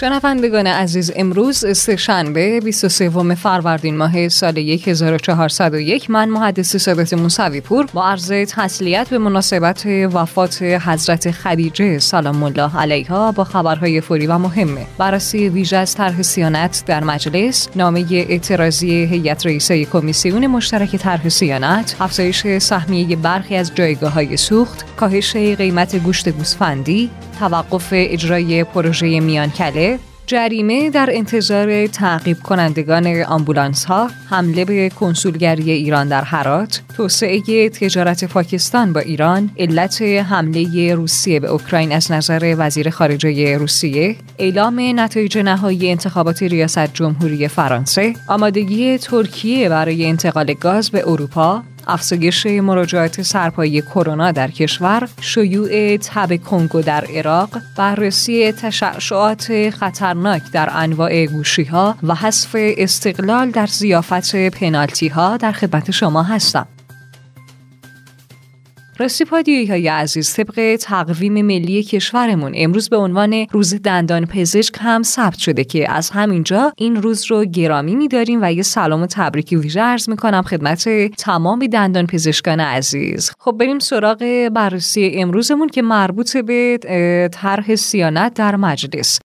شنوندگان عزیز امروز سهشنبه 23 فروردین ماه سال 1401 من محدث ثابت موسوی پور با عرض تسلیت به مناسبت وفات حضرت خدیجه سلام الله علیها با خبرهای فوری و مهمه بررسی ویژه از طرح سیانت در مجلس نامه اعتراضی هیئت رئیسه کمیسیون مشترک طرح سیانت افزایش سهمیه برخی از جایگاه های سوخت کاهش قیمت گوشت گوسفندی توقف اجرای پروژه میانکله جریمه در انتظار تعقیب کنندگان آمبولانس ها حمله به کنسولگری ایران در هرات توسعه تجارت پاکستان با ایران علت حمله روسیه به اوکراین از نظر وزیر خارجه روسیه اعلام نتایج نهایی انتخابات ریاست جمهوری فرانسه آمادگی ترکیه برای انتقال گاز به اروپا افزایش مراجعات سرپایی کرونا در کشور، شیوع تب کنگو در عراق، بررسی تشعشعات خطرناک در انواع گوشی ها و حذف استقلال در زیافت پنالتی ها در خدمت شما هستم. راستی های عزیز طبق تقویم ملی کشورمون امروز به عنوان روز دندان پزشک هم ثبت شده که از همینجا این روز رو گرامی میداریم و یه سلام و تبریکی ویژه عرض می‌کنم خدمت تمام دندان پزشکان عزیز. خب بریم سراغ بررسی امروزمون که مربوط به طرح سیانت در مجلس.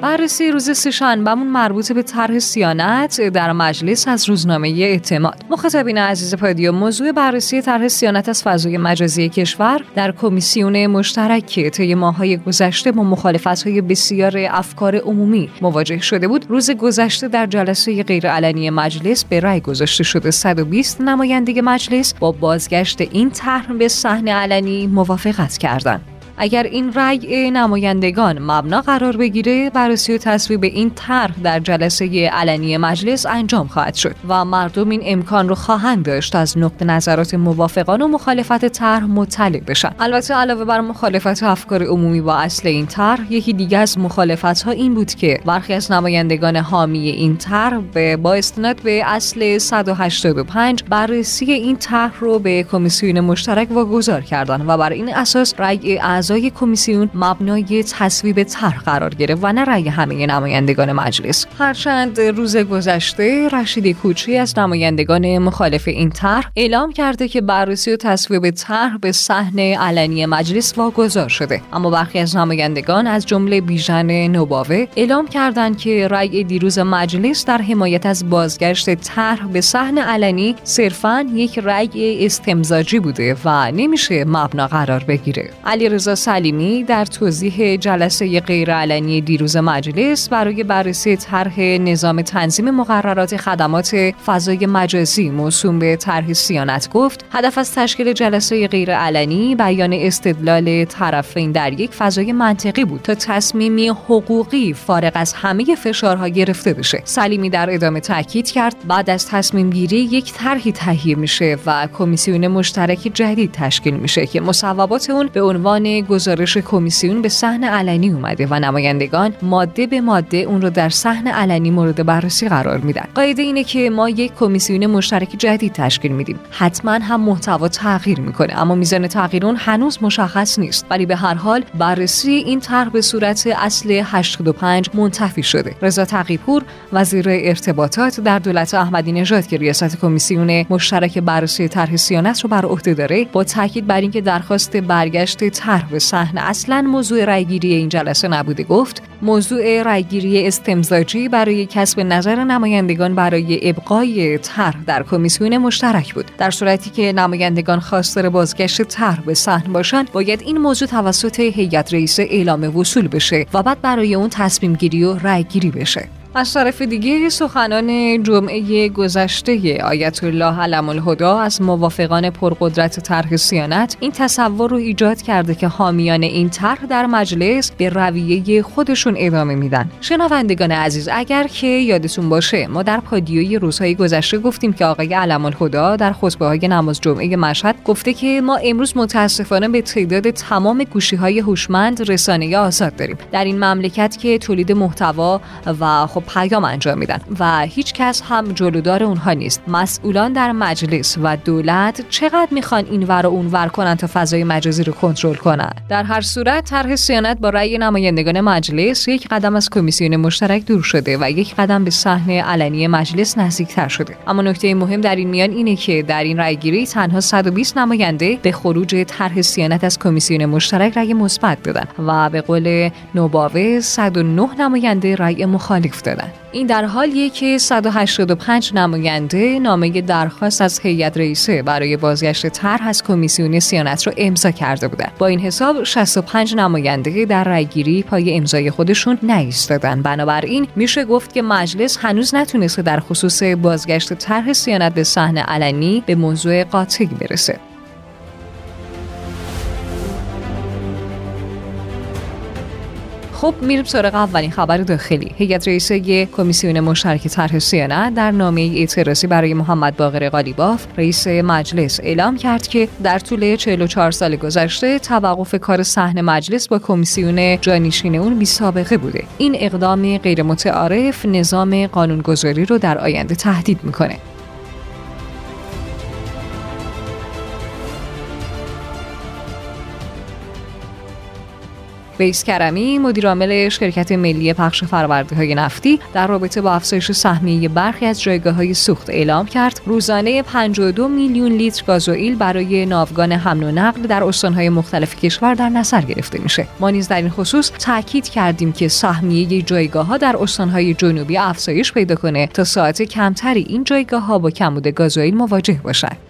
بررسی روز سهشنبهمون مربوط به طرح سیانت در مجلس از روزنامه اعتماد. مخاطبین عزیز پادیو موضوع بررسی طرح سیانت از فضای مجازی کشور در کمیسیون مشترک طی ماههای گذشته با مخالفت‌های بسیار افکار عمومی مواجه شده بود. روز گذشته در جلسه غیرعلنی مجلس به رأی گذاشته شده 120 نماینده مجلس با بازگشت این طرح به صحنه علنی موافقت کردند. اگر این رأی نمایندگان مبنا قرار بگیره بررسی و تصویب این طرح در جلسه علنی مجلس انجام خواهد شد و مردم این امکان رو خواهند داشت از نقطه نظرات موافقان و مخالفت طرح مطلع بشن. البته علاوه بر مخالفت افکار عمومی با اصل این طرح یکی دیگه از مخالفت ها این بود که برخی از نمایندگان حامی این طرح به با استناد به اصل 185 بررسی این طرح رو به کمیسیون مشترک واگذار کردند و بر این اساس رأی از اعضای کمیسیون مبنای تصویب طرح قرار گرفت و نه رأی همه نمایندگان مجلس. هرچند روز گذشته رشید کوچی از نمایندگان مخالف این طرح اعلام کرده که بررسی و تصویب طرح به صحنه علنی مجلس واگذار شده. اما برخی از نمایندگان از جمله بیژن نوباوه اعلام کردند که رأی دیروز مجلس در حمایت از بازگشت طرح به صحن علنی صرفا یک رأی استمزاجی بوده و نمیشه مبنا قرار بگیره. علیرضا سلیمی در توضیح جلسه غیرعلنی دیروز مجلس برای بررسی طرح نظام تنظیم مقررات خدمات فضای مجازی موسوم به طرح سیانت گفت هدف از تشکیل جلسه غیرعلنی بیان استدلال طرفین در یک فضای منطقی بود تا تصمیمی حقوقی فارغ از همه فشارها گرفته بشه. سلیمی در ادامه تاکید کرد بعد از تصمیم گیری یک طرحی تهیه میشه و کمیسیون مشترک جدید تشکیل میشه که مصوبات اون به عنوان گزارش کمیسیون به صحن علنی اومده و نمایندگان ماده به ماده اون رو در صحن علنی مورد بررسی قرار میدن. قاعده اینه که ما یک کمیسیون مشترک جدید تشکیل میدیم. حتما هم محتوا تغییر می‌کنه اما میزان تغییر اون هنوز مشخص نیست. ولی به هر حال بررسی این طرح به صورت اصل 85 منتفی شده. رضا تقیپور وزیر ارتباطات در دولت احمدی نژاد که ریاست کمیسیون مشترک بررسی طرح سیانت رو بر عهده داره با تاکید بر اینکه درخواست برگشت طرح صحنه. اصلا موضوع رأیگیری این جلسه نبوده. گفت موضوع رأیگیری استمزاجی برای کسب نظر نمایندگان برای ابقای طرح در کمیسیون مشترک بود. در صورتی که نمایندگان خواستار بازگشت طرح به صحن باشند باید این موضوع توسط هیئت رئیسه اعلام وصول بشه و بعد برای اون تصمیم گیری و رأیگیری بشه. از طرف دیگه سخنان جمعه گذشته آیت الله علم الهدا از موافقان پرقدرت طرح سیانت این تصور رو ایجاد کرده که حامیان این طرح در مجلس به رویه خودشون ادامه میدن. شنوندگان عزیز اگر که یادتون باشه ما در پادیوی روزهای گذشته گفتیم که آقای علم الهدا در خطبه های نماز جمعه مشهد گفته که ما امروز متاسفانه به تعداد تمام گوشی های هوشمند رسانه آزاد داریم. در این مملکت که تولید محتوا و خب پیام انجام میدن و هیچ کس هم جلودار اونها نیست. مسئولان در مجلس و دولت چقدر می‌خوان این ور و اون ور کنن تا فضای مجازی رو کنترل کنن؟ در هر صورت طرح سیانت با رأی نمایندگان مجلس یک قدم از کمیسیون مشترک دور شده و یک قدم به صحنه علنی مجلس نزدیکتر شده. اما نکته مهم در این میان اینه که در این رأیگیری تنها 120 نماینده به خروج طرح سیانت از کمیسیون مشترک رأی مثبت دادن و به قول نوباوه 109 نماینده رأی مخالف دادن. این در حالیه که 185 نماینده نامه درخواست از هیئت رئیسه برای بازگشت طرح از کمیسیون سیانت را امضا کرده بودند با این حساب 65 نماینده در رأیگیری پای امضای خودشون نایستادن بنابراین میشه گفت که مجلس هنوز نتونسته در خصوص بازگشت طرح سیانت به صحنه علنی به موضوع قاطعی برسه. خب میریم سراغ اولین خبر داخلی. هیئت رئیسه کمیسیون مشترک طرح سیانت در نامه اعتراضی برای محمد باقر قالیباف رئیس مجلس اعلام کرد که در طول 44 سال گذشته توقف کار صحن مجلس با کمیسیون جانشین اون بی سابقه بوده. این اقدام غیر متعارف نظام قانونگذاری رو در آینده تهدید می‌کنه. ویس کرمی مدیرعامل شرکت ملی پخش فرورده های نفتی در رابطه با افزایش سهمیه برخی از جایگاه های سوخت اعلام کرد. روزانه 52 میلیون لیتر گازوئیل برای ناوگان حمل و نقل در استانهای مختلف کشور در نظر گرفته میشه. ما نیز در این خصوص تاکید کردیم که سهمیه جایگاه ها در استانهای جنوبی افزایش پیدا کنه تا ساعت کمتری این جایگاه ها با کمبود گازوئیل مواجه باشند.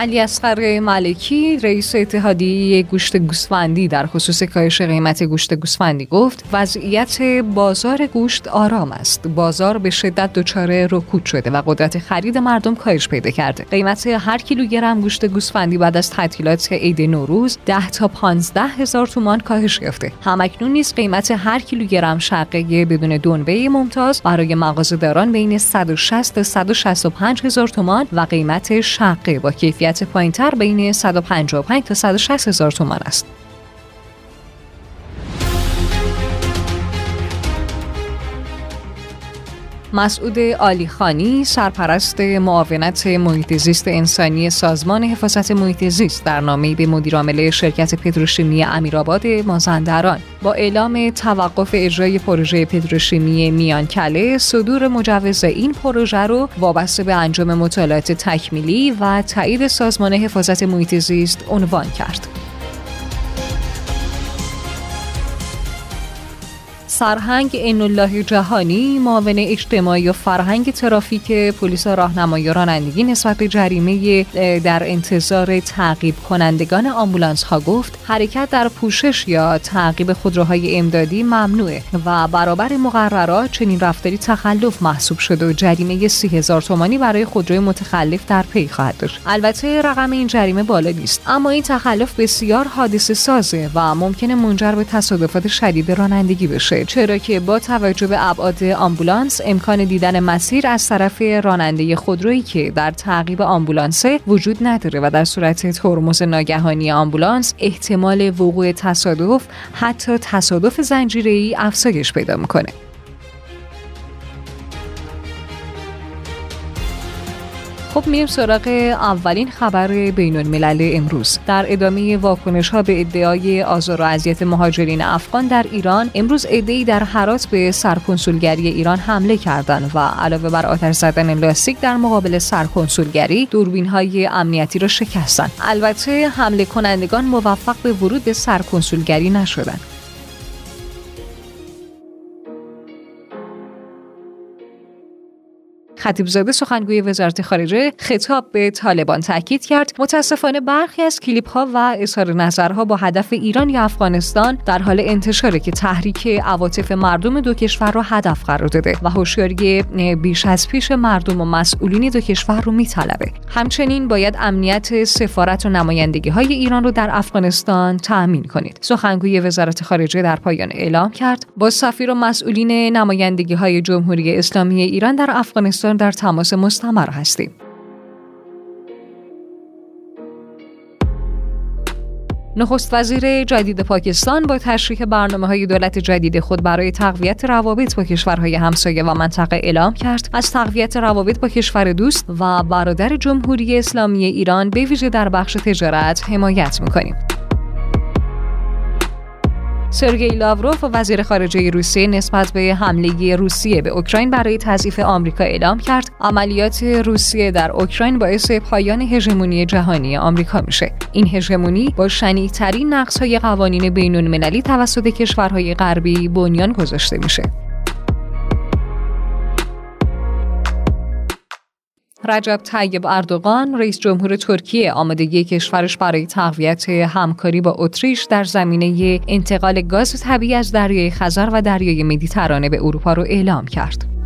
علی اصغر ملکی رئیس اتحادیه گوشت گوسفندی در خصوص کاهش قیمت گوشت گوسفندی گفت وضعیت بازار گوشت آرام است. بازار به شدت دچار رکود شده و قدرت خرید مردم کاهش پیدا کرده. قیمت هر کیلوگرم گوشت گوسفندی بعد از تعطیلات عید نوروز 10 تا 15 هزار تومان کاهش یافته. همکنون نیز قیمت هر کیلوگرم شقه بدون دنبه ممتاز برای مغازه‌داران بین 160 تا 165 هزار تومان و قیمت شقه با کیفیت پایین تر بین 155 تا 160 هزار تومان است. مسعود آلیخانی سرپرست معاونت محیط زیست انسانی سازمان حفاظت محیط زیست در نامه به مدیرعامل شرکت پتروشیمی امیرآباد مازندران با اعلام توقف اجرای پروژه پتروشیمی میانکله صدور مجوز این پروژه رو وابسته به انجام مطالعات تکمیلی و تایید سازمان حفاظت محیط زیست عنوان کرد. سرهنگ عین الله جهانی معاون اجتماعی و فرهنگ ترافیک پلیس راهنمایی رانندگی نسبت به جریمه در انتظار تعقیب کنندگان آمبولانس ها گفت حرکت در پوشش یا تعقیب خودروهای امدادی ممنوعه و برابر مقررات چنین رفتاری تخلف محسوب شده و جریمه سی هزار تومانی برای خودروی متخلف در پی خواهد داشت. البته رقم این جریمه بالا نیست. اما این تخلف بسیار حادثه سازه و ممکنه منجر به تصادفات شدید رانندگی بشه. چرا که با توجه به ابعاد آمبولانس امکان دیدن مسیر از طرف راننده خودرویی که در تعقیب آمبولانسه وجود نداره و در صورت ترمز ناگهانی آمبولانس احتمال وقوع تصادف حتی تصادف زنجیره‌ای افزایش پیدا می‌کنه. خب میریم سراغ اولین خبر بین الملل امروز. در ادامه واکنش ها به ادعای آزار و اذیت مهاجرین افغان در ایران امروز ادعی در حرات به سرکنسولگری ایران حمله کردند و علاوه بر آتش زدن لاستیک در مقابل سرکنسولگری دوربین های امنیتی را شکستند. البته حمله کنندگان موفق به ورود به سرکنسولگری نشدند. خطیبزاده سخنگوی وزارت خارجه خطاب به طالبان تاکید کرد. متاسفانه برخی از کلیپ ها و اظهار نظرها با هدف ایران یا افغانستان در حال انتشاره که تحریک عواطف مردم دو کشور را هدف قرار داده و هوشیاری بیش از پیش مردم و مسئولین دو کشور رو میطلبه. همچنین باید امنیت سفارت و نمایندگی های ایران رو در افغانستان تأمین کنید. سخنگوی وزارت خارجه در پایان اعلام کرد. با سفیر و مسئولین نمایندگی های جمهوری اسلامی ایران در افغانستان در تماس مستمر هستیم. نخست وزیر جدید پاکستان با تشریح برنامه های دولت جدید خود برای تقویت روابط با کشورهای همسایه و منطقه اعلام کرد از تقویت روابط با کشور دوست و برادر جمهوری اسلامی ایران به ویژه در بخش تجارت حمایت می‌کنیم. سرگئی لاوروف وزیر خارجه روسیه نسبت به حمله روسیه به اوکراین برای تضعیف آمریکا اعلام کرد. عملیات روسیه در اوکراین باعث پایان هژمونی جهانی آمریکا میشه. این هژمونی با شنیعترین نقض‌های قوانین بین‌المللی توسط کشورهای غربی بنیان گذاشته میشه. رجب طیب اردوغان رئیس جمهور ترکیه آمادگی کشورش برای تقویت همکاری با اتریش در زمینه انتقال گاز طبیعی از دریای خزر و دریای مدیترانه به اروپا رو اعلام کرد.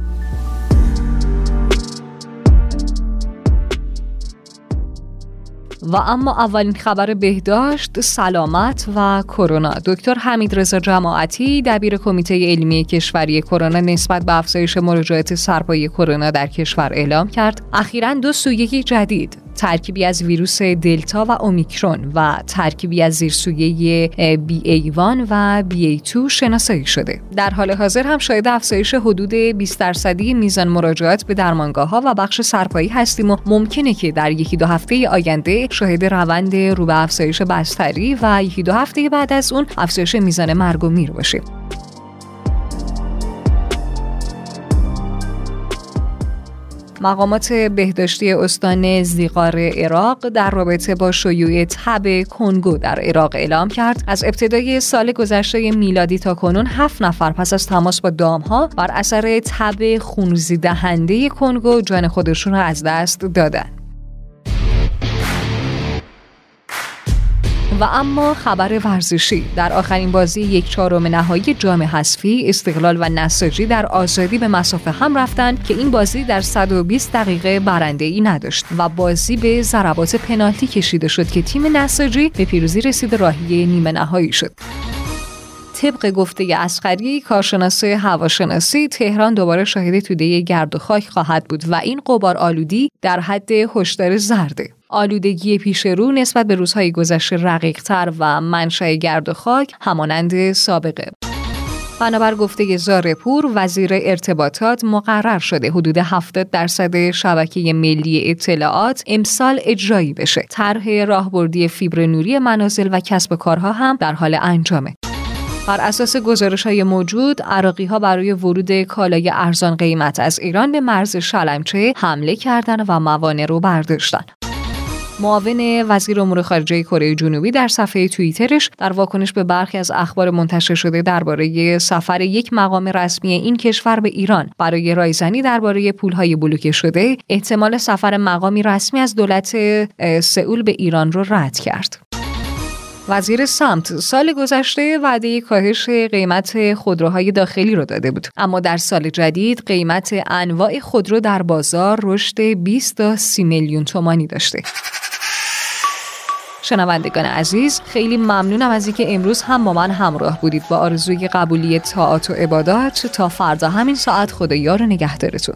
و اما اولین خبر بهداشت سلامت و کرونا. دکتر حمید رضا جماعتی دبیر کمیته علمی کشوری کرونا نسبت به افزایش مراجعات سرپایی کرونا در کشور اعلام کرد. اخیرا دو سویه جدید. ترکیبی از ویروس دلتا و اومیکرون و ترکیبی از زیرسویه بی ای 1 و بی ای 2 شناسایی شده. در حال حاضر هم شاید افزایش حدود 20 درصدی میزان مراجعات به درمانگاه ها و بخش سرپایی هستیم و ممکنه که در یکی دو هفته آینده شاهد روند رو به افزایش بستری و یکی دو هفته بعد از اون افزایش میزان مرگ و میر باشیم. مقامات بهداشتی استان زیقار عراق در رابطه با شیوع تب کنگو در عراق اعلام کرد. از ابتدای سال گذشته میلادی تا کنون هفت نفر پس از تماس با دامها بر اثر تب خونریزی دهنده کنگو جان خودشون را از دست دادن و اما خبر ورزشی. در آخرین بازی یک چهارم نهایی جام حذفی استقلال و نساجی در آزادی به مسافه هم رفتند که این بازی در 120 دقیقه برنده ای نداشت و بازی به ضربات پنالتی کشیده شد که تیم نساجی به پیروزی رسید راهی نیمه نهایی شد. طبق گفته اسقری کارشناس هواشناسی تهران دوباره شاهد توده گرد و خاک خواهد بود و این قبار آلودی در حد هشدار زرده. آلودگی پیش رو نسبت به روزهای گذشته رقیقتر و منشأ گرد و خاک همانند سابقه. بنابر گفته زارپور وزیر ارتباطات مقرر شده حدود 70 درصد شبکه ملی اطلاعات امسال اجرایی بشه. طرح راهبردی فیبر نوری منازل و کسب کارها هم در حال انجامه. بر اساس گزارش های موجود عراقی ها برای ورود کالای ارزان قیمت از ایران به مرز شلمچه حمله کردند و موانع رو برداشتن. معاون وزیر امور خارجه کره جنوبی در صفحه توییترش در واکنش به برخی از اخبار منتشر شده درباره سفر یک مقام رسمی این کشور به ایران. برای رایزنی درباره پولهای بلوکه شده احتمال سفر مقامی رسمی از دولت سئول به ایران رو رد کرد. وزیر سمت سال گذشته وعده کاهش قیمت خودروهای داخلی رو داده بود. اما در سال جدید قیمت انواع خودرو در بازار رشد 20 تا 30 میلیون تومانی داشته. شنوندگان عزیز خیلی ممنونم از اینکه امروز هم با من همراه بودید. با آرزوی قبولی تاعت و عبادات تا فردا همین ساعت خدا یار نگهدارتون.